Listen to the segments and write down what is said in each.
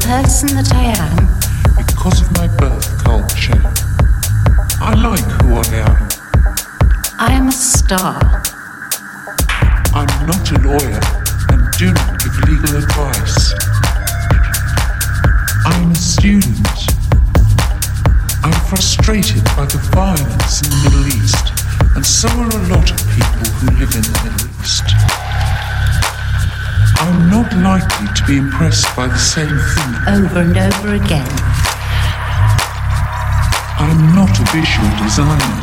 person that I am because of my birth culture. I like who I am. I am a star. I'm not a lawyer and do not give legal advice. I'm a student. I'm frustrated by the violence in the Middle East, and so are a lot of people who live in the Middle East. I'm not likely to be impressed by the same thing over and over again. I'm not a visual designer.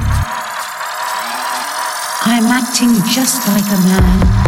I'm acting just like a man.